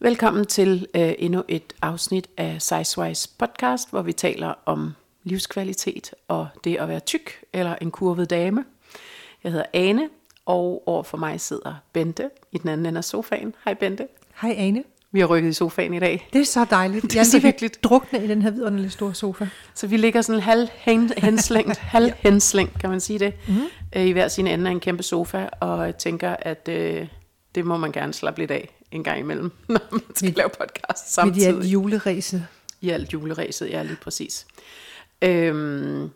Velkommen til øh, endnu et afsnit af Sizewise podcast, hvor vi taler om livskvalitet og det at være tyk eller en kurvet dame. Jeg hedder Ane, og over for mig sidder Bente i den anden ende af sofaen. Hej Bente. Hej Ane. Vi har rykket i sofaen i dag. Det er så dejligt. Det er jeg er så at hyggeligt. drukne i den her vidunderlige store sofa. Så vi ligger sådan halv hen, henslængt, halv henslængt, kan man sige det, mm. øh, i hver sin ende af en kæmpe sofa, og tænker, at øh, det må man gerne slappe lidt af en gang imellem, når man skal Midt- lave podcast Midt i samtidig. alt juleræset. I alt juleræset, ja lige præcis. Øhm,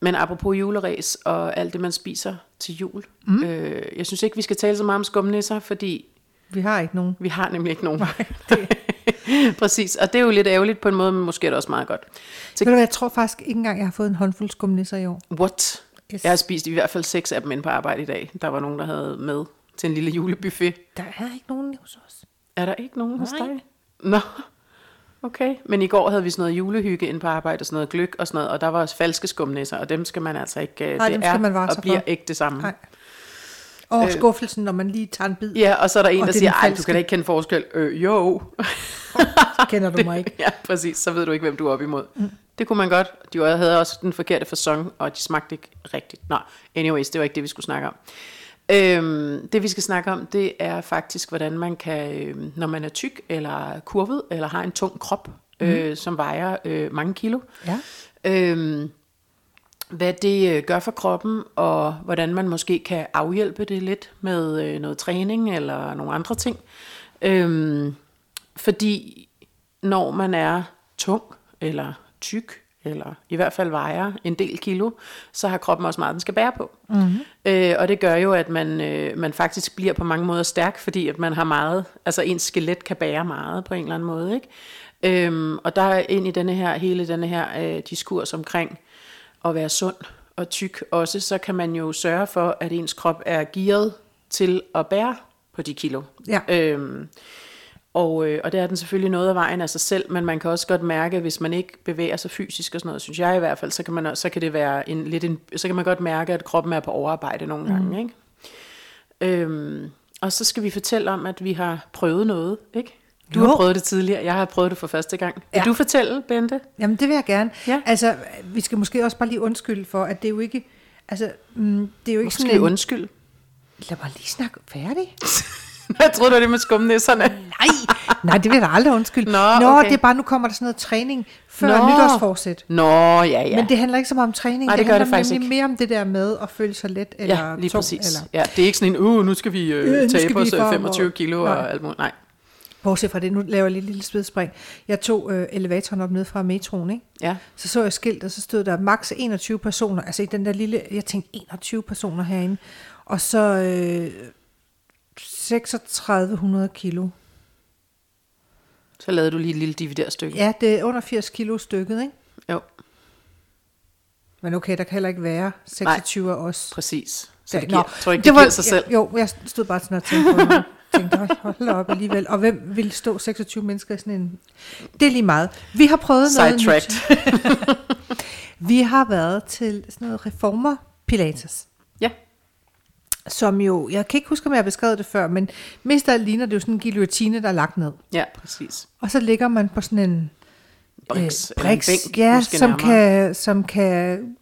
men apropos juleræs og alt det, man spiser til jul. Mm. Øh, jeg synes ikke, vi skal tale så meget om skumnisser, fordi Vi har ikke nogen. vi har nemlig ikke nogen. præcis, og det er jo lidt ærgerligt på en måde, men måske er det også meget godt. Ved du jeg tror faktisk ikke engang, jeg har fået en håndfuld skumnisser i år. What? Yes. Jeg har spist i hvert fald seks af dem inde på arbejde i dag. Der var nogen, der havde med til en lille julebuffet. Der er ikke nogen hos os. Er der ikke nogen hos Nej. dig? Nå, okay. Men i går havde vi sådan noget julehygge inde på arbejde, og sådan noget gløk og sådan noget, og der var også falske skumnisser, og dem skal man altså ikke... øh, Nej, det dem skal er man vare og sig bliver for. ikke det samme. Nej. Og øh. skuffelsen, når man lige tager en bid. Ja, og så er der en, Og der er siger, ej, du falske." kan da ikke kende forskel. Øh, jo. Så kender du mig ikke. ja, præcis. Så ved du ikke, hvem du er op imod. Mm. Det kunne man godt. De havde også den forkerte fasong, og de smagte ikke rigtigt. Nå, anyways, det var ikke det, vi skulle snakke om. Øhm, det vi skal snakke om, det er faktisk, hvordan man kan, øhm, når man er tyk, eller kurvet, eller har en tung krop, øh, som vejer øh, mange kilo, Ja. øhm, hvad det øh, gør for kroppen, og hvordan man måske kan afhjælpe det lidt med øh, noget træning eller nogle andre ting. Øhm, fordi når man er tung eller tyk, eller i hvert fald vejer en del kilo, så har kroppen også meget, den skal bære på. Mm-hmm. Øh, og det gør jo, at man, øh, man faktisk bliver på mange måder stærk, fordi at man har meget, altså ens skelet kan bære meget på en eller anden måde. Ikke? Øhm, og der er ind i denne her, hele denne her øh, diskurs omkring at være sund og tyk også, så kan man jo sørge for, at ens krop er gearet til at bære på de kilo. Ja. Øhm, og, øh, og det er den selvfølgelig noget af vejen af sig selv, men man kan også godt mærke, hvis man ikke bevæger sig fysisk og sådan noget, synes jeg i hvert fald, så kan, man, så kan det være en, lidt en, så kan man godt mærke, at kroppen er på overarbejde nogle gange. Mm. Ikke? Øhm, og så skal vi fortælle om, at vi har prøvet noget, ikke? Du Jo. har prøvet det tidligere, jeg har prøvet det for første gang. Vil Ja. du fortælle, Bente? Jamen, det vil jeg gerne. Ja. Altså, vi skal måske også bare lige undskylde for, at det er jo ikke... Altså, mm, det er jo ikke Måske sådan en... undskyld. Lad mig lige snakke færdig. Jeg troede, det var det med skumnisserne. Nej, nej, det vil jeg da aldrig undskylde. Nå, Nå okay. det er bare, nu kommer der sådan noget træning før Nå. nytårsforsæt. Nå, ja, ja. Men det handler ikke så meget om træning. Nej, det gør handler det faktisk ikke. mere om det der med at føle sig let eller ja, lige tung. præcis. Eller, Ja, det er ikke sådan en, uh, nu skal vi Øh, øh, tabe os for- øh, 25 kilo Nej. og alt muligt. Nej. bortset fra det, nu laver jeg lige et lille spidspring. Jeg tog øh, elevatoren op ned fra metroen, ikke? Ja. Så så jeg skilt, og så stod der maks 21 personer. Altså i den der lille, jeg tænkte 21 personer herinde. Og så øh, 3600 kilo. Så lavede du lige et lille dividerstykke. Ja, det er under 80 kilo stykket, ikke? Jo, Men okay, der kan heller ikke være 26 af os. præcis. Så det Nå, giver, tror ikke, det, giver sig selv. Jo, jeg stod bare sådan og tænkte på det. tænkte, "Hold- op alligevel. Og hvem vil stå 26 mennesker i sådan en... Det er lige meget. Vi har prøvet noget nyt. Vi har været til sådan noget reformer pilates. Som jo, jeg kan ikke huske, om jeg har beskrevet det før, men mest af alt ligner det jo sådan en guillotine, der er lagt ned. ja, præcis. Og så ligger man på sådan en Brix, øh, eller en briks, bænk, ja, som nærmere. kan, som kan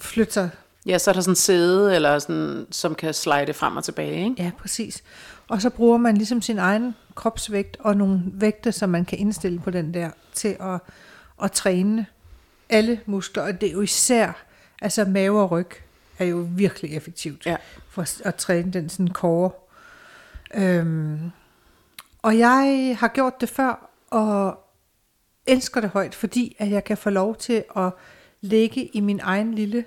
flytte sig Ja, så er der sådan en sæde, eller sådan, som kan slide frem og tilbage, ikke? Ja, præcis. Og så bruger man ligesom sin egen kropsvægt og nogle vægte, som man kan indstille på den der, til at, at træne alle muskler. Og det er jo især, altså mave og ryg er jo virkelig effektivt Ja. for at, træne den sådan core. Øhm, og jeg har gjort det før, og elsker det højt, fordi at jeg kan få lov til at ligge i min egen lille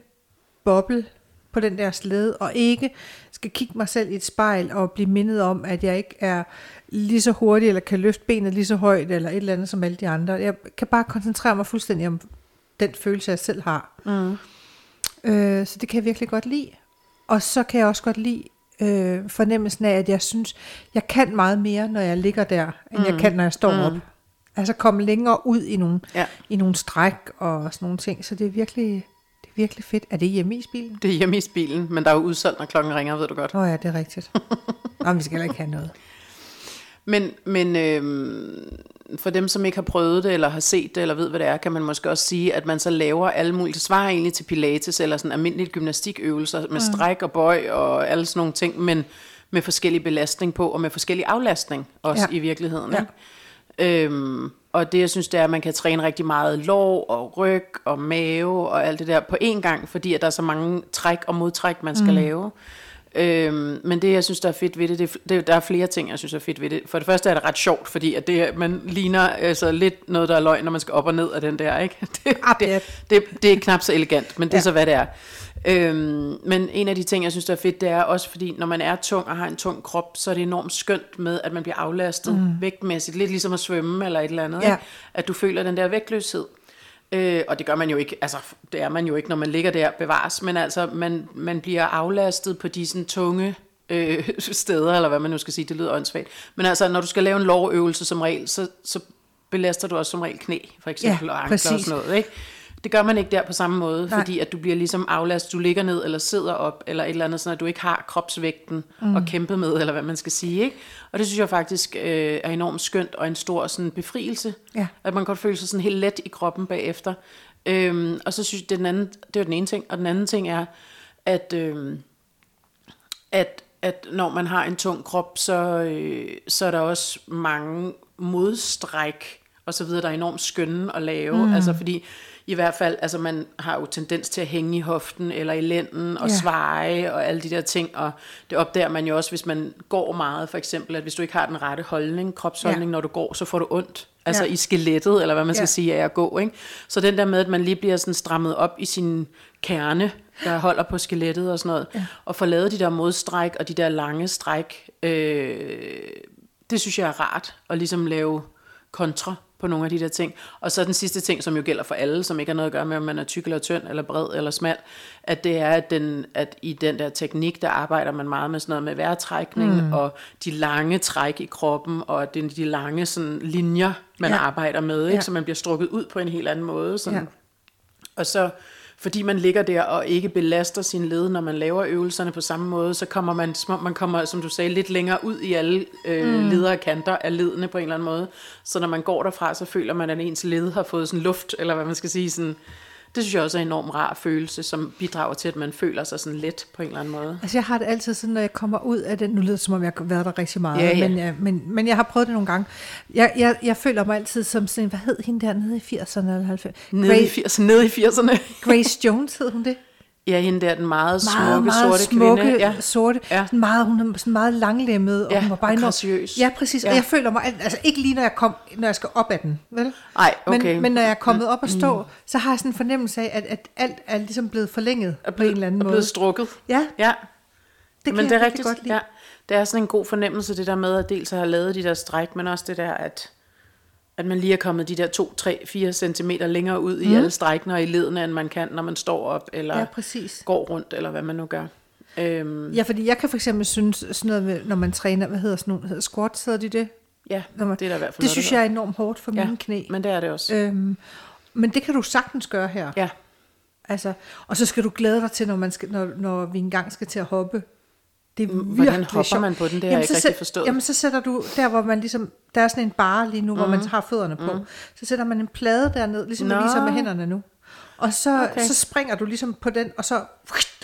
boble på den der slæde, og ikke skal kigge mig selv i et spejl og blive mindet om, at jeg ikke er lige så hurtig, eller kan løfte benet lige så højt, eller et eller andet som alle de andre. Jeg kan bare koncentrere mig fuldstændig om den følelse, jeg selv har. Mm. Øh, så det kan jeg virkelig godt lide. Og så kan jeg også godt lide øh, fornemmelsen af, at jeg synes, jeg kan meget mere, når jeg ligger der, end mm. jeg kan, når jeg står mm. op. Altså komme længere ud i nogle, Ja. i nogle stræk og sådan nogle ting. Så det er virkelig, det er virkelig fedt. Er det hjemme i bilen? Det er hjemme i bilen, men der er jo udsolgt, når klokken ringer, ved du godt. Nå ja, det er rigtigt. Nå, vi skal heller ikke have noget. Men, men øhm, for dem, som ikke har prøvet det, eller har set det, eller ved, hvad det er, kan man måske også sige, at man så laver alle mulige, det svarer egentlig til pilates, eller sådan almindelige gymnastikøvelser, med Mm. stræk og bøj, og alle sådan nogle ting, men med forskellig belastning på, og med forskellig aflastning også Ja. i virkeligheden. Ja. Ikke? Øhm, og det, jeg synes, det er, at man kan træne rigtig meget lår og ryg og mave og alt det der på én gang, fordi at der er så mange træk og modtræk, man skal mm. lave. Øhm, men det, jeg synes, der er fedt ved det, det, det, der er flere ting, jeg synes er fedt ved det. For det første er det ret sjovt, fordi at det, man ligner altså, lidt noget, der er løgn, når man skal op og ned af den der. Ikke? Det, Ah, det, ja. det, det er knap så elegant, men det er Ja. så, hvad det er. Øhm, men en af de ting, jeg synes, der er fedt, det er også, fordi når man er tung og har en tung krop, så er det enormt skønt med, at man bliver aflastet mm. vægtmæssigt. Lidt ligesom at svømme eller et eller andet. Ja. Ikke? At du føler den der vægtløshed. Øh, og det gør man jo ikke, altså det er man jo ikke, når man ligger der bevares, men altså man, man bliver aflastet på de sådan tunge øh, steder, eller hvad man nu skal sige, det lyder åndssvagt. Men altså, når du skal lave en lårøvelse som regel, så, så belaster du også som regel knæ, for eksempel, Ja, og ankler og præcis. sådan noget, ikke? Det gør man ikke der på samme måde, Nej. fordi at du bliver ligesom aflastet, du ligger ned eller sidder op, eller et eller andet, sådan at du ikke har kropsvægten mm. at kæmpe med, eller hvad man skal sige, ikke? Og det synes jeg faktisk øh, er enormt skønt, og en stor sådan, befrielse, Ja. at man godt føle sig sådan helt let i kroppen bagefter. Øhm, og så synes jeg, det er, den anden, det er den ene ting, og den anden ting er, at, øhm, at, at når man har en tung krop, så, øh, så er der også mange modstræk og så videre, der er enormt skønne at lave. Mm. Altså fordi i hvert fald, altså man har jo tendens til at hænge i hoften eller i lænden og Ja. sveje og alle de der ting, og det opdager man jo også, hvis man går meget for eksempel, at hvis du ikke har den rette holdning, kropsholdning, Ja. når du går, så får du ondt. Altså Ja. i skelettet, eller hvad man skal ja. sige, af at gå. Ikke? Så den der med, at man lige bliver sådan strammet op i sin kerne, der holder på skelettet og sådan noget, ja. og får lavet de der modstræk og de der lange stræk, øh, det synes jeg er rart, at ligesom lave kontra på nogle af de der ting. Og så den sidste ting, som jo gælder for alle, som ikke har noget at gøre med, om man er tyk eller tynd, eller bred eller smal, at det er, at, den, at i den der teknik, der arbejder man meget med sådan noget med vejrtrækning, mm. og de lange træk i kroppen, og det er de lange sådan, linjer, man Ja. arbejder med, ikke? Ja. så man bliver strukket ud på en helt anden måde. Sådan. Ja. Og så, fordi man ligger der og ikke belaster sin led, når man laver øvelserne på samme måde, så kommer man, man kommer, som du sagde, lidt længere ud i alle øh, mm. leder og kanter af ledene på en eller anden måde. Så når man går derfra, så føler man, at ens led har fået sådan luft, eller hvad man skal sige. Sådan, det synes jeg også er en enorm rar følelse, som bidrager til, at man føler sig sådan let på en eller anden måde. Altså jeg har det altid sådan, når jeg kommer ud af den, nu lyder det som om, jeg har været der rigtig meget, Ja, ja. Men, jeg, men, men jeg har prøvet det nogle gange. Jeg, jeg, jeg føler mig altid som sådan, hvad hed hende der nede i 80'erne eller 90'erne? Nede i 80'erne. Nede i 80'erne. Grace Jones hed hun det? Ja, hende der, den meget smukke, meget, meget sorte smukke, kvinde. Ja. sorte, Ja. sådan meget, hun er sådan meget langlemmet, og Ja, hun var bare og enormt-. Ja, præcis, ja. og jeg føler mig, alt- altså ikke lige når jeg, kom, når jeg skal op ad den, vel? Ej, okay. Men, men når jeg er kommet op og stå, mm. så har jeg sådan en fornemmelse af, at, at alt er ligesom blevet forlænget Er på en eller anden er måde. blevet strukket. Ja, Ja, det kan men jeg det er rigtig godt lide. Ja, det er sådan en god fornemmelse, det der med at dels at have lavet de der stræk, men også det der, at, at man lige er kommet de der 2, 3, 4 cm længere ud mm. i alle strækkene og i ledene, end man kan, når man står op, eller Ja, præcis. går rundt, eller hvad man nu gør. Øhm, Ja, fordi jeg kan for eksempel synes, sådan noget med, når man træner, hvad hedder sådan nogle, hedder squats, hedder de det? ja, Når man, det er der i hvert fald Det noget, synes jeg er enormt hårdt for hedder. mine knæ. men det er det også. Øhm, men det kan du sagtens gøre her. Ja, Altså, og så skal du glæde dig til, når, man skal, når, når vi engang skal til at hoppe. Det er Hvordan virkelig hopper sjovt. man på den? Det har jeg ikke så rigtig sæt- forstået. Jamen, så sætter du, der hvor man ligesom, der er sådan en bare lige nu, mm. hvor man har fødderne på. Mm. Så sætter man en plade derned, ligesom Nå. viser med hænderne nu. Og så, okay. Så springer du ligesom på den, og så,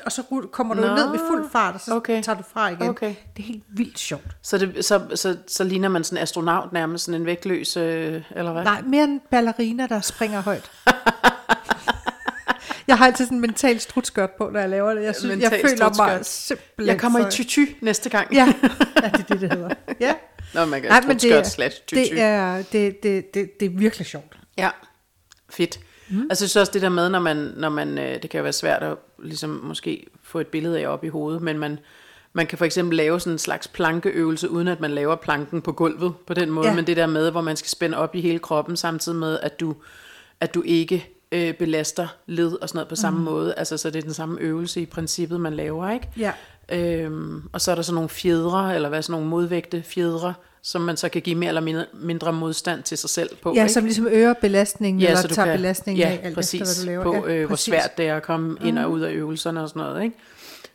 og så kommer du Nå. ned med fuld fart, og så. Okay. tager du fra igen. Okay. Det er helt vildt sjovt. så, det, så, så, så ligner man sådan en astronaut nærmest, sådan en vægtløs, øh, eller hvad? Nej, mere en ballerina, der springer højt. jeg har altid sådan en mental strutskørt på, når jeg laver det. Jeg, synes, jeg Mental føler mig simpelthen Jeg kommer i tyty næste gang. Ja, ja, det er det, det hedder. Ja. Nå, man kan Nej, men det, slash tyty. det, er, det, det, det, det er virkelig sjovt. Ja, fedt. Mm. Altså, jeg synes også det der med, når man, når man øh, det kan jo være svært at ligesom, måske få et billede af op i hovedet, men man, man kan for eksempel lave sådan en slags plankeøvelse, uden at man laver planken på gulvet på den måde, ja. men det der med, hvor man skal spænde op i hele kroppen, samtidig med, at du, at du ikke øh, belaster led og sådan noget på samme Mm. måde. Altså, så det er den samme øvelse i princippet, man laver, ikke? Ja. Øhm, og så er der sådan nogle fjedre, eller hvad sådan nogle modvægte fjedre, som man så kan give mere eller mindre, modstand til sig selv på. Ja, ikke? som ligesom øger belastningen, Ja, eller så du tager kan, belastningen ja, af, alt præcis, efter, hvad du laver. på, ja, øh, hvor præcis. svært det er at komme ind og ud af øvelserne og sådan noget. Ikke?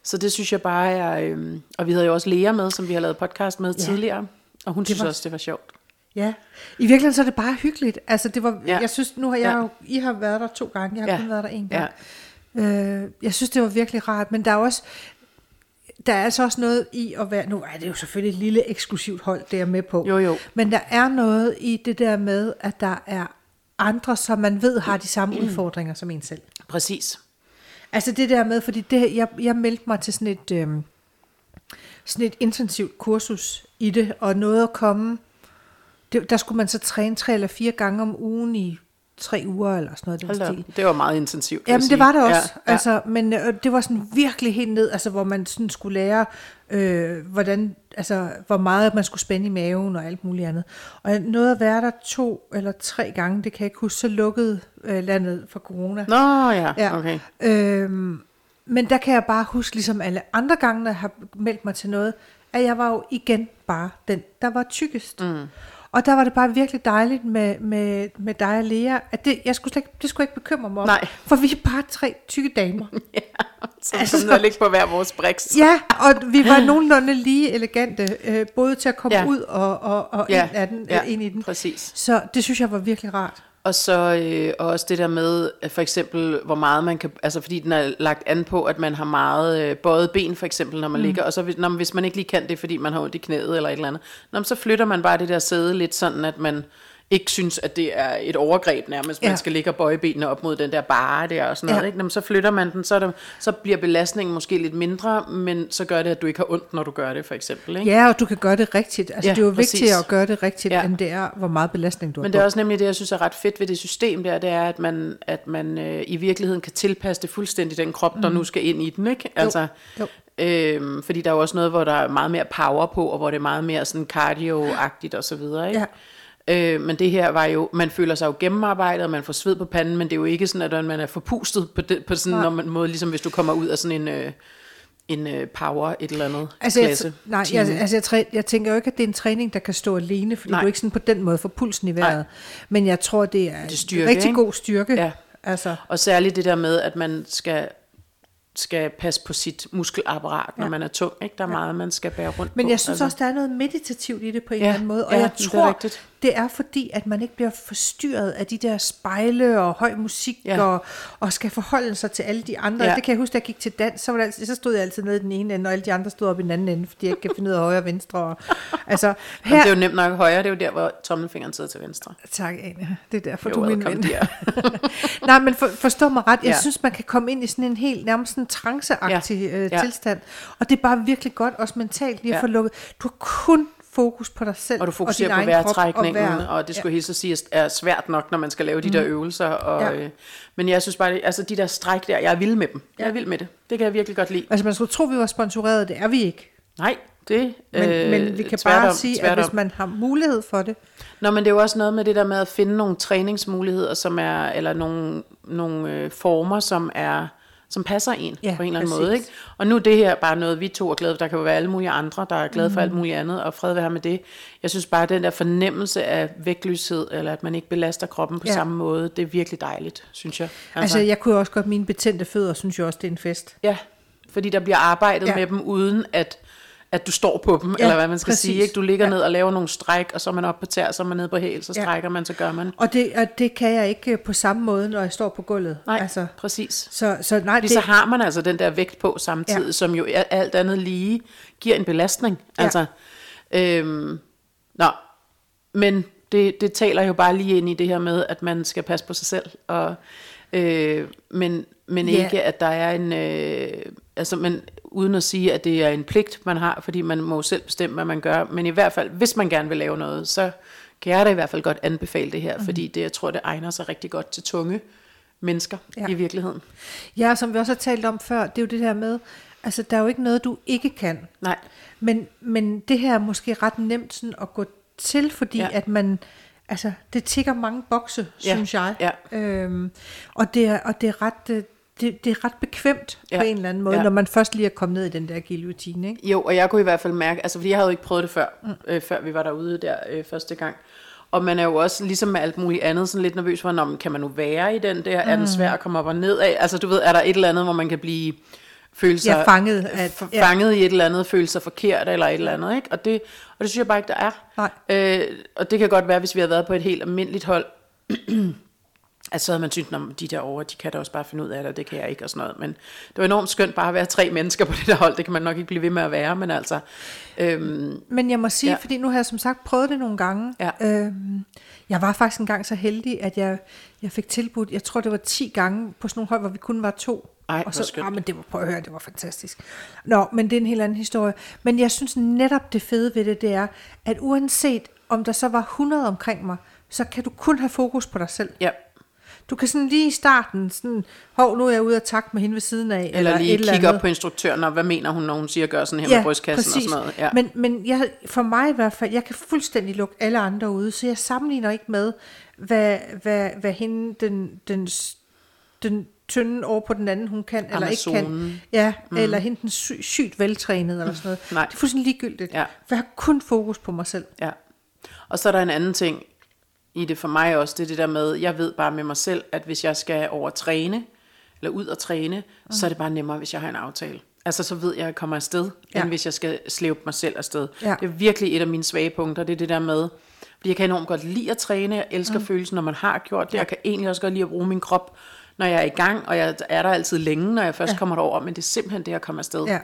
Så det synes jeg bare er... Øh, og vi havde jo også Lea med, som vi har lavet podcast med Ja. tidligere. Og hun Det synes var- også, det var sjovt. Ja, i virkeligheden så er det bare hyggeligt. Altså det var, ja. Jeg synes, nu har jeg Ja. jo, I har været der to gange, jeg har Ja. kun været der en gang. Ja. Øh, jeg synes, det var virkelig rart, men der er også, der er altså også noget i at være, nu er det jo selvfølgelig et lille eksklusivt hold, det er med på. Jo, jo. Men der er noget i det der med, at der er andre, som man ved har de samme udfordringer som en selv. Præcis. Altså det der med, fordi det, jeg, jeg meldte mig til sådan et, øhm, sådan et intensivt kursus i det, og noget at komme, det, der skulle man så træne tre eller fire gange om ugen i tre uger eller sådan noget. Den Hold stil. Det var meget intensivt. Jamen det var det også, Ja, ja, ja. altså, men øh, det var sådan virkelig helt ned, altså hvor man sådan skulle lære, øh, hvordan, altså hvor meget man skulle spænde i maven og alt muligt andet. Og jeg nåede at være der to eller tre gange, det kan jeg ikke huske, så lukkede øh, landet for corona. Nå ja, Ja. okay. Øhm, men der kan jeg bare huske, ligesom alle andre gange, når jeg har meldt mig til noget, at jeg var jo igen bare den, der var tykkest. Mm. Og der var det bare virkelig dejligt med, med, med dig og Lea, at det, jeg skulle slet ikke, det skulle ikke bekymre mig om. Nej. For vi er bare tre tykke damer. Ja, så Altså- altså, ligge på hver vores briks. ja, og vi var nogenlunde lige elegante, øh, både til at komme Ja. ja. ud og, og, og Ja, ind, af den, ja, øh, ind i den. præcis. Så det synes jeg var virkelig rart. Og så øh, og også det der med, at for eksempel, hvor meget man kan, altså fordi den er lagt an på, at man har meget øh, bøjet ben, for eksempel, når man mm. ligger, og så hvis, når, hvis man ikke lige kan det, fordi man har ondt i knæet eller et eller andet, når, så flytter man bare det der sæde lidt sådan, at man ikke synes, at det er et overgreb nærmest, man Ja. skal ligge og bøje benene op mod den der bare der og sådan noget, Ja. ikke? Nå, men så flytter man den, så, er der, så bliver belastningen måske lidt mindre, men så gør det, at du ikke har ondt, når du gør det, for eksempel, ikke? Ja, og du kan gøre det rigtigt. Altså, Ja, det er jo præcis. vigtigt at gøre det rigtigt, Ja. end det er, hvor meget belastning du har Men det er også nemlig det, jeg synes er ret fedt ved det system der, det er, at man, at man øh, i virkeligheden kan tilpasse det fuldstændig den krop, der nu skal ind i den, ikke? Altså, jo. Øhm, fordi der er jo også noget, hvor der er meget mere power på, og hvor det er meget mere sådan cardio-agtigt og så videre, ikke? Ja. Øh, men det her var jo, man føler sig jo gennemarbejdet, og man får sved på panden, men det er jo ikke sådan, at man er forpustet på, det, på sådan Nej. en måde, ligesom hvis du kommer ud af sådan en, øh, en øh, power, et eller andet Altså, klasse. jeg, nej, time. jeg, altså jeg, træ, jeg tænker jo ikke, at det er en træning, der kan stå alene, fordi Nej. nej. du ikke sådan på den måde får pulsen i vejret. Men jeg tror, det er, Det er styrke, rigtig ikke? god styrke. Ja. Altså, Og særligt det der med, at man skal, skal passe på sit muskelapparat, når Ja. man er tung. Ikke? Der er meget, man skal bære rundt men på. jeg synes også, der er noget meditativt i det på en Ja, eller anden måde. Og ja, jeg det er tror, rigtigt. Det er fordi, at man ikke bliver forstyrret af de der spejle og høj musik, Ja. og, og skal forholde sig til alle de andre. Ja. Det kan jeg huske, da jeg gik til dans, så, var det altid, så stod jeg altid nede i den ene ende, og alle de andre stod op i den anden ende, fordi jeg ikke kan finde ud af højre og venstre. Og, altså, Her... Det her, er jo nemt nok højre, det er jo der, hvor tommelfingeren sidder til venstre. Tak, Ane. Det er derfor, Jo, du er min ven. Nej, men for, forstå mig ret. Jeg Ja. synes, man kan komme ind i sådan en helt nærmest sådan tranceagtig ja. øh, Ja. tilstand. Og det er bare virkelig godt, også mentalt, lige at Ja. få lukket. Du har kun fokus på dig selv. Og du fokuserer din på vejrtrækningen, og, vejret. og det skulle ja. helt så sige er svært nok, når man skal lave de der øvelser. Og, Ja. øh, men jeg synes bare, det, altså de der stræk der, jeg er vild med dem. Jeg er Ja. vild med det. Det kan jeg virkelig godt lide. Altså, man skulle tro, vi var sponsoreret. Det er vi ikke. Nej, det Men, øh, men vi kan bare tværtom, sige, at tværtom. hvis man har mulighed for det, Nå, men det er jo også noget med det der med at finde nogle træningsmuligheder, som er, eller nogle, nogle øh, former, som er som passer en Ja, på en eller anden præcis. måde. Ikke? Og nu er det her bare noget, vi to er glade for. Der kan jo være alle mulige andre, der er glade for alt muligt andet, og fred være med det. Jeg synes bare, at den der fornemmelse af vægtløshed, eller at man ikke belaster kroppen på Ja. samme måde, det er virkelig dejligt, synes jeg. altså, altså jeg kunne også godt, mine betændte fødder, synes jeg også, det er en fest. Ja, fordi der bliver arbejdet. Ja. med dem, uden at, at du står på dem, ja, Ja, eller hvad man skal præcis. sige. Ikke? Du ligger ja. Ja. ned og laver nogle stræk, og så er man oppe på tær, så er man nede på hæl, så Ja. strækker man, så gør man. Og det, og det kan jeg ikke øh, på samme måde, når jeg står på gulvet. Nej, Altså, præcis. så, så nej, Fordi det, så har man altså den der vægt på samtidig, ja. Ja. som jo alt andet lige giver en belastning. Ja. Altså, øhm, nå, men det, det taler jo bare lige ind i det her med, at man skal passe på sig selv, og, øh, men, men Ja. ikke, at der er en, øh, altså, men uden at sige, at det er en pligt, man har, fordi man må selv bestemme, hvad man gør, men i hvert fald, hvis man gerne vil lave noget, så kan jeg da i hvert fald godt anbefale det her, mm. fordi det, jeg tror, det egner sig rigtig godt til tunge mennesker ja. I virkeligheden. ja, som vi også har talt om før, det er jo det her med, altså der er jo ikke noget, du ikke kan. Nej, Men, men det her er måske ret nemt sådan at gå til, fordi Ja. ja. at man, altså det tigger mange bokse, Ja, synes jeg. ja. Øhm, og, det er, og det er ret... Det, det er ret bekvemt Ja, på en eller anden måde, ja. når man først lige er kommet ned i den der guillotine, ikke? Jo, og jeg kunne i hvert fald mærke, altså fordi jeg havde jo ikke prøvet det før, mm. øh, før vi var derude der øh, første gang. Og man er jo også, ligesom med alt muligt andet, sådan lidt nervøs for, når kan man nu være i den der? Mm. Er den svær at komme op og ned af? Altså du ved, er der et eller andet, hvor man kan blive føle sig Ja, fanget f- ja. fanget i et eller andet, føle sig forkert eller et eller andet, ikke? Og det, og det synes jeg bare ikke, der er. Nej. Øh, og det kan godt være, hvis vi havde været på et helt almindeligt hold, at så havde man syntes, at de der over, de kan da også bare finde ud af det, og det kan jeg ikke og sådan noget. Men det var enormt skønt bare at være tre mennesker på det der hold. Det kan man nok ikke blive ved med at være, men altså... Øhm, Men jeg må sige, Ja. fordi nu har jeg som sagt prøvet det nogle gange. Ja. Øhm, jeg var faktisk engang så heldig, at jeg, jeg fik tilbudt, jeg tror det var 10 gange på sådan nogle hold, hvor vi kun var to. Ej, og så, skønt. ah, men det var, prøv at høre, det var fantastisk. Nå, men det er en helt anden historie. Men jeg synes netop det fede ved det, det er, at uanset om der så var 100 omkring mig, så kan du kun have fokus på dig selv. ja, Du kan sådan lige i starten, sådan, hov, nu er jeg ude at takke med hende ved siden af. eller, eller lige et kigge op på instruktøren, og hvad mener hun, når hun siger, gør sådan her med brystkassen og sådan noget. Ja. Men, men jeg, for mig i hvert fald, jeg kan fuldstændig lukke alle andre ude, så jeg sammenligner ikke med, hvad, hvad, hvad hende, den, den, den tynde over på den anden, hun kan eller ikke kan. Amazonen. Ja, mm. eller hende den sy- sygt veltrænet eller sådan noget. Nej. Det er fuldstændig ligegyldigt. Ja. For jeg har kun fokus på mig selv. Ja. Og så er der en anden ting i det for mig også, det er det der med, jeg ved bare med mig selv, at hvis jeg skal over træne, eller ud og træne, mm. så er det bare nemmere, hvis jeg har en aftale. Altså så ved jeg, at jeg kommer afsted, ja. End hvis jeg skal slæbe mig selv afsted. Ja. Det er virkelig et af mine svage punkter, det er det der med, fordi jeg kan enormt godt lide at træne, jeg elsker mm. følelsen, når man har gjort det, ja. jeg kan egentlig også godt lide at bruge min krop, når jeg er i gang, og jeg er der altid længe, når jeg først ja. kommer derover, men det er simpelthen det at komme afsted. Ja.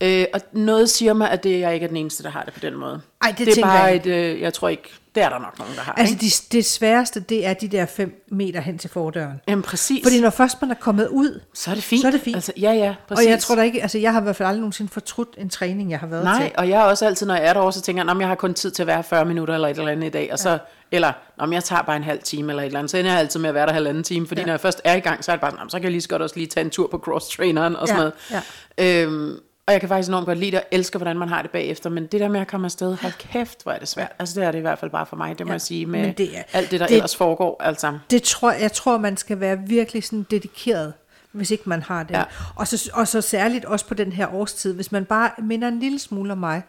Øh, og noget siger mig, at det, jeg ikke er den eneste, der har det på den måde. Ej, det det er tænker bare jeg et, øh, jeg tror ikke, det er der nok nogen, der har. Altså ikke? de, det sværeste, det er de der 5 meter hen til fordøren. Jamen præcis, Fordi når først man er kommet ud, så er det fint. så er det fint. Altså, ja, ja, præcis. og jeg tror da ikke, altså jeg har i hvert fald aldrig nogensinde fortrudt en træning, jeg har været Nej, til. og jeg er også altid, når jeg er derovre, så tænker jeg, "Nå, jeg har kun tid til at være 40 minutter eller et eller andet i dag, og så, eller, om jeg tager bare en halv time eller et eller andet, så ender jeg altid med at være der halvanden time, fordi ja. Ja. når jeg først er i gang, så er det bare sådan, "Nå, så kan jeg lige så godt også lige tage en tur på cross-traineren og sådan Ja, noget. Øhm, og jeg kan faktisk enormt godt lide det, og elsker, hvordan man har det bagefter, men det der med at komme afsted, hold kæft, hvor er det svært. Altså det er det i hvert fald bare for mig, det må Ja, jeg sige, med det er- alt det, der det- ellers foregår, altså. Det tror, jeg tror, man skal være virkelig sådan dedikeret, hvis ikke man har det. Ja. Og, så, og så særligt også på den her årstid, hvis man bare minder en lille smule om mig,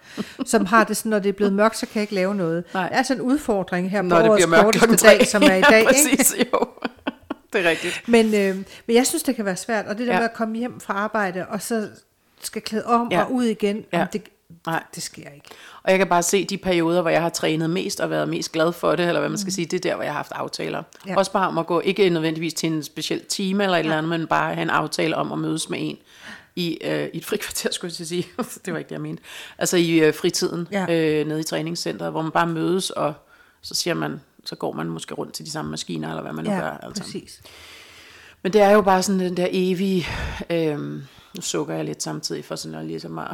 som har det sådan, når det er blevet mørkt, så kan jeg ikke lave noget. Nej. Det er sådan en udfordring her Når på det årets korteste dag, som er i dag. ja, ikke? præcis, jo. det er rigtigt. Men, øh, men jeg synes, det kan være svært, og det der ja. med at komme hjem fra arbejde, og så skal klæde om Ja. ja. og ud igen, Ja. det, Nej. det sker ikke. Og jeg kan bare se de perioder, hvor jeg har trænet mest og været mest glad for det, eller hvad man skal sige, det er der, hvor jeg har haft aftaler. Ja. Ja. Også bare om at gå, ikke nødvendigvis til en speciel time eller et eller andet, men bare have en aftale om at mødes med en i, øh, i et frikvarter, skulle jeg sige. det var ikke det, jeg mente. Altså i øh, fritiden, ja. Ja. øh, nede i træningscenteret, hvor man bare mødes, og så siger man, så går man måske rundt til de samme maskiner, eller hvad man nu Ja, gør. Altså. præcis. Men det er jo bare sådan den der evige, øhm, nu sukker jeg lidt samtidig for sådan at ligesom at,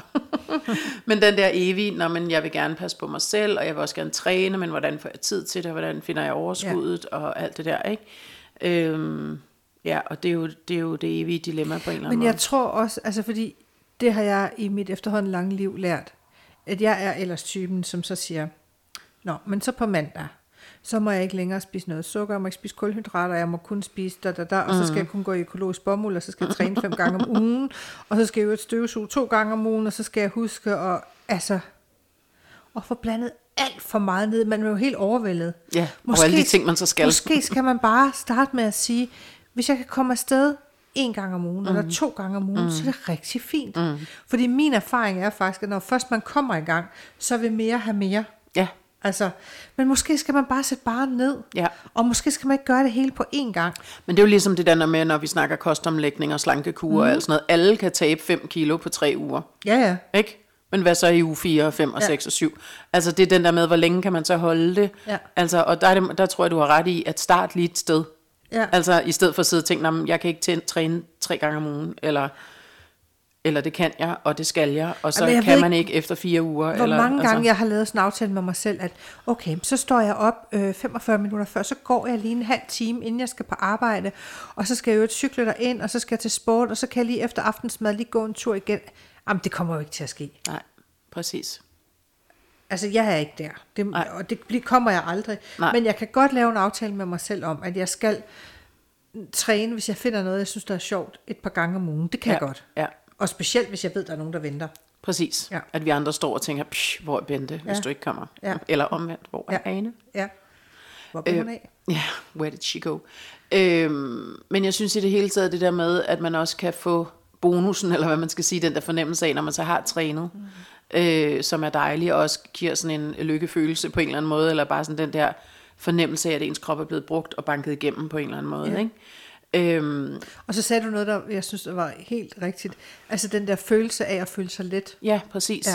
men den der evige, når man, jeg vil gerne passe på mig selv, og jeg vil også gerne træne, men hvordan får jeg tid til det, og hvordan finder jeg overskuddet, ja. og alt det der, ikke? Øhm, ja, og det er, jo, det er jo det evige dilemma på en eller anden Men måde. jeg tror også, altså fordi det har jeg i mit efterhånden lange liv lært, at jeg er ellers typen, som så siger, Nå, men så på mandag, så må jeg ikke længere spise noget sukker, jeg må ikke spise kulhydrater, jeg må kun spise da, da, da, og så skal jeg kun gå i økologisk bomuld, og så skal jeg træne fem gange om ugen, og så skal jeg jo et støvsuge to gange om ugen, og så skal jeg huske at, altså, at få blandet alt for meget ned. Man er jo helt overvældet. Ja, og alle de ting, man så skal. Måske skal man bare starte med at sige, hvis jeg kan komme afsted en gang om ugen, mm. eller to gange om ugen, mm. så er det rigtig fint. Mm. Fordi min erfaring er faktisk, at når først man kommer i gang, så vil mere have mere. Ja, Altså, men måske skal man bare sætte bare ned. Ja. Og måske skal man ikke gøre det hele på én gang. men det er jo ligesom det der med, når vi snakker kostomlægning og slankekur mm. og alt sådan noget. Alle kan tabe 5 kilo på tre uger. Ja, ja. Ikke? Men hvad så i uge 4, og 5 og Ja. 6 og 7? Altså det er den der med, hvor længe kan man så holde det? Ja. Altså, og der, er det, der tror jeg, du har ret i, at start lige et sted. Ja. Altså i stedet for at sidde og tænke, "Nå, men jeg kan ikke træne tre gange om ugen, eller, eller det kan jeg, og det skal jeg, og så Jamen, kan man ikke efter fire uger. Hvor eller, mange gange altså, jeg har lavet sådan en aftale med mig selv, at okay, så står jeg op øh, 45 minutter før, så går jeg lige en halv time, inden jeg skal på arbejde, og så skal jeg jo cykle der ind, og så skal jeg til sport, og så kan jeg lige efter aftensmad lige gå en tur igen. Jamen, det kommer jo ikke til at ske. Nej, præcis. Altså, jeg er ikke der, det, Nej. og det kommer jeg aldrig. Nej. Men jeg kan godt lave en aftale med mig selv om, at jeg skal træne, hvis jeg finder noget, jeg synes, der er sjovt, et par gange om ugen. Det kan ja, jeg godt. Ja, Og specielt, hvis jeg ved, der er nogen, der venter. præcis. Ja. At vi andre står og tænker, "Psh, hvor er Bente, hvis Ja. du ikke kommer? Ja. Eller omvendt, hvor er Ja. Ane? Ja. Hvor bliver hun af? Ja, where did she go? Øhm, men jeg synes i det hele taget, det der med, at man også kan få bonusen, eller hvad man skal sige, den der fornemmelse af, når man så har trænet, mm. øh, som er dejlig, og også giver sådan en lykkefølelse på en eller anden måde, eller bare sådan den der fornemmelse af, at ens krop er blevet brugt og banket igennem på en eller anden måde. Ja. Ikke? Øhm, Og så sagde du noget, der jeg synes der var helt rigtigt. Altså den der følelse af at føle sig let. Ja, præcis. Ja.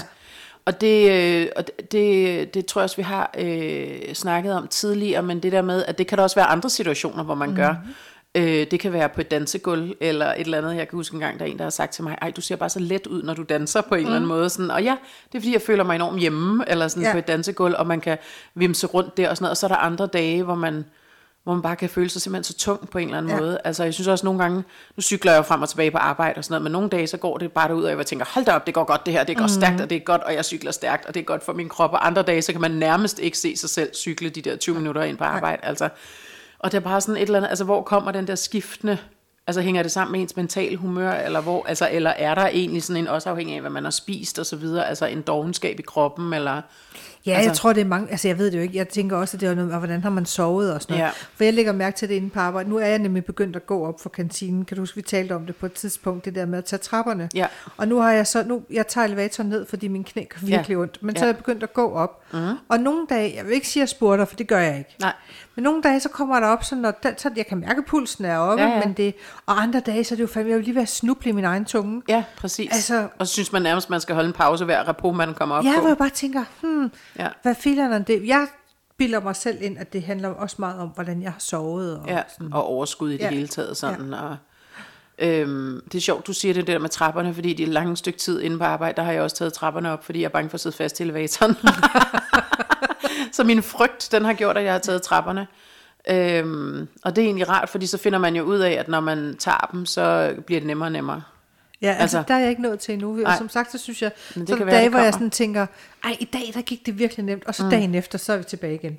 Og, det, øh, og det- det, tror jeg også, vi har øh, snakket om tidligere, men det der med, at det kan der også være andre situationer, hvor man mm. gør. Øh, det kan være på et dansegulv, eller et eller andet. Jeg kan huske en gang, der er en, der har sagt til mig, ej, du ser bare så let ud, når du danser på en mm. eller anden måde. Sådan, og ja, det er fordi, jeg føler mig enormt hjemme, eller sådan ja. på et dansegulv, og man kan vimse rundt der og sådan noget. Og så er der andre dage, hvor man hvor man bare kan føle sig simpelthen så tung på en eller anden Ja. måde. Altså jeg synes også nogle gange, nu cykler jeg jo frem og tilbage på arbejde og sådan noget, men nogle dage så går det bare derud, og jeg tænker, hold da op, det går godt det her, det går mm. stærkt, og det er godt, og jeg cykler stærkt, og det er godt for min krop, og andre dage, så kan man nærmest ikke se sig selv cykle de der 20 minutter ind på arbejde. Altså. Og det er bare sådan et eller andet, altså hvor kommer den der skiftende, altså hænger det sammen med ens mental humør, eller, hvor, altså, eller er der egentlig sådan en, også afhængig af, hvad man har spist og så videre, altså en dovenskab i kroppen, eller... Ja, altså, jeg tror, det er mange, altså jeg ved det jo ikke, jeg tænker også, at det er noget, med, hvordan har man sovet og sådan noget. Ja. For jeg lægger mærke til det inde på arbejde. Nu er jeg nemlig begyndt at gå op for kantinen. Kan du huske, vi talte om det på et tidspunkt, det der med at tage trapperne. Ja. Og nu har jeg så, nu, jeg tager elevatoren ned, fordi min knæ gør virkelig Ja. ondt. Men så Ja. er jeg begyndt at gå op. Mm. Og nogle dage, jeg vil ikke sige, at jeg spurter, for det gør jeg ikke. Nej. Men nogle dage, så kommer der op, sådan, og den, så jeg kan mærke, at pulsen er oppe, Ja, ja. men det, og andre dage, så er det jo fandme, jeg vil lige være snuble i min egen tunge. Ja, præcis. Altså- og så synes man nærmest, man skal holde en pause hver rapport, man kommer op Ja, på. hvor jeg bare tænker, hmm, Ja. hvad filer det? Jeg bilder mig selv ind, at det handler også meget om, hvordan jeg har sovet. Og, Ja, og overskud i det Ja. ja. hele taget sådan. Og, øhm, det er sjovt, du siger det der med trapperne, fordi det er langt stykke tid inde på arbejde, der har jeg også taget trapperne op, fordi jeg er bange for at sidde fast i elevatoren. så min frygt, den har gjort, at jeg har taget trapperne. Øhm, og det er egentlig rart, fordi så finder man jo ud af, at når man tager dem, så bliver det nemmere og nemmere. Ja, altså, Altså- der er jeg ikke nået til endnu. Og Nej. som sagt, så synes jeg, Men det så kan være, dage, hvor jeg sådan tænker, ej, i dag, der gik det virkelig nemt, og så mm. dagen efter, så er vi tilbage igen.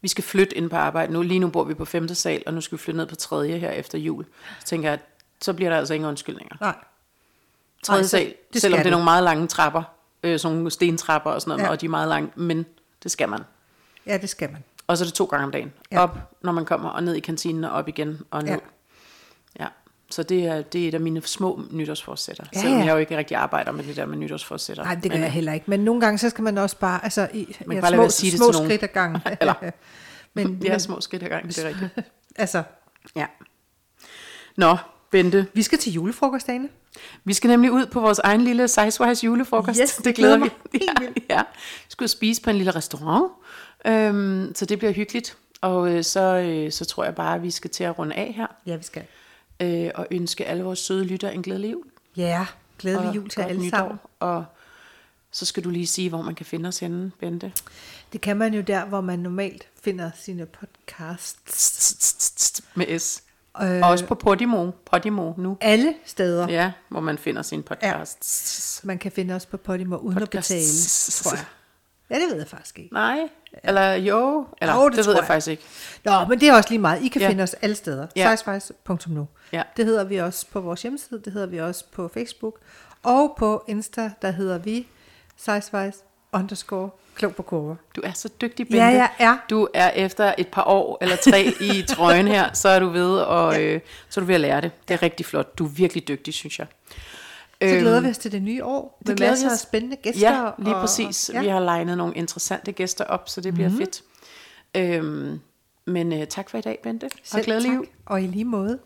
Vi skal flytte ind på arbejde nu. Lige nu bor vi på femte sal, og nu skal vi flytte ned på tredje her efter jul. Så tænker jeg, så bliver der altså ingen undskyldninger. Nej. tredje så- sal, det selvom det er nogle meget lange trapper, øh, sådan nogle stentrapper og sådan noget, ja. og de er meget lange, men det skal man. Ja, det skal man. Og så er det to gange om dagen. Ja. Op, når man kommer, og ned i kantinen og op igen, og ned. Ja. Ja. Så det er, det er et af mine små nytårsforsætter. Ja, Ja, Selvom jeg jo ikke rigtig arbejder med det der med nytårsforsætter. Nej, det gør Men, jeg heller ikke. Men nogle gange, så skal man også bare, altså, i, Man ja, bare små, at sige det små til skridt ad gangen. Eller- men, Det er men, små skridt ad gangen, det er rigtigt. altså, Ja. Nå, Bente, vi skal til julefrokostdagene. vi skal nemlig ud på vores egen lille Sizewise julefrokost. Yes, det glæder mig helt ja, vildt. ja. Vi skal spise på en lille restaurant, øhm, så det bliver hyggeligt. Og øh, så, øh, så tror jeg bare, at vi skal til at runde af her. Ja, vi skal. øh, og ønske alle vores søde lytter en glædelig jul. Ja, glædelig og jul til alle nytår. sammen. Og så skal du lige sige, hvor man kan finde os henne, Bente. Det kan man jo der, hvor man normalt finder sine podcasts. Med S. Øh, Og også på Podimo, Podimo nu. alle steder. Ja, hvor man finder sin podcast. Man kan finde os på Podimo uden Podcast. at betale, tror jeg. Ja, det ved jeg faktisk ikke. Nej, eller jo, eller Jo, det det, ved jeg jeg. faktisk ikke. Nå, men det er også lige meget. I kan Ja. finde os alle steder. Ja. Sizewise.nu. Ja. Det hedder vi også på vores hjemmeside. Det hedder vi også på Facebook. Og på Insta, der hedder vi Sizewise underscore klog på kurver. Du er så dygtig, Bente. Ja, jeg er. Du er efter et par år eller tre i trøjen her, så er du ved, og ja. øh, så er du ved at lære det. Det er rigtig flot. Du er virkelig dygtig, synes jeg. Så Øhm, glæder vi os til det nye år. Med glæder vi masser af spændende gæster. Ja, lige og, præcis. Og, Ja. Vi har legnet nogle interessante gæster op, så det bliver mm-hmm. fedt. Øhm, men øh, tak for i dag, Bente. Og Selv glædelig tak. jul. Og i lige måde.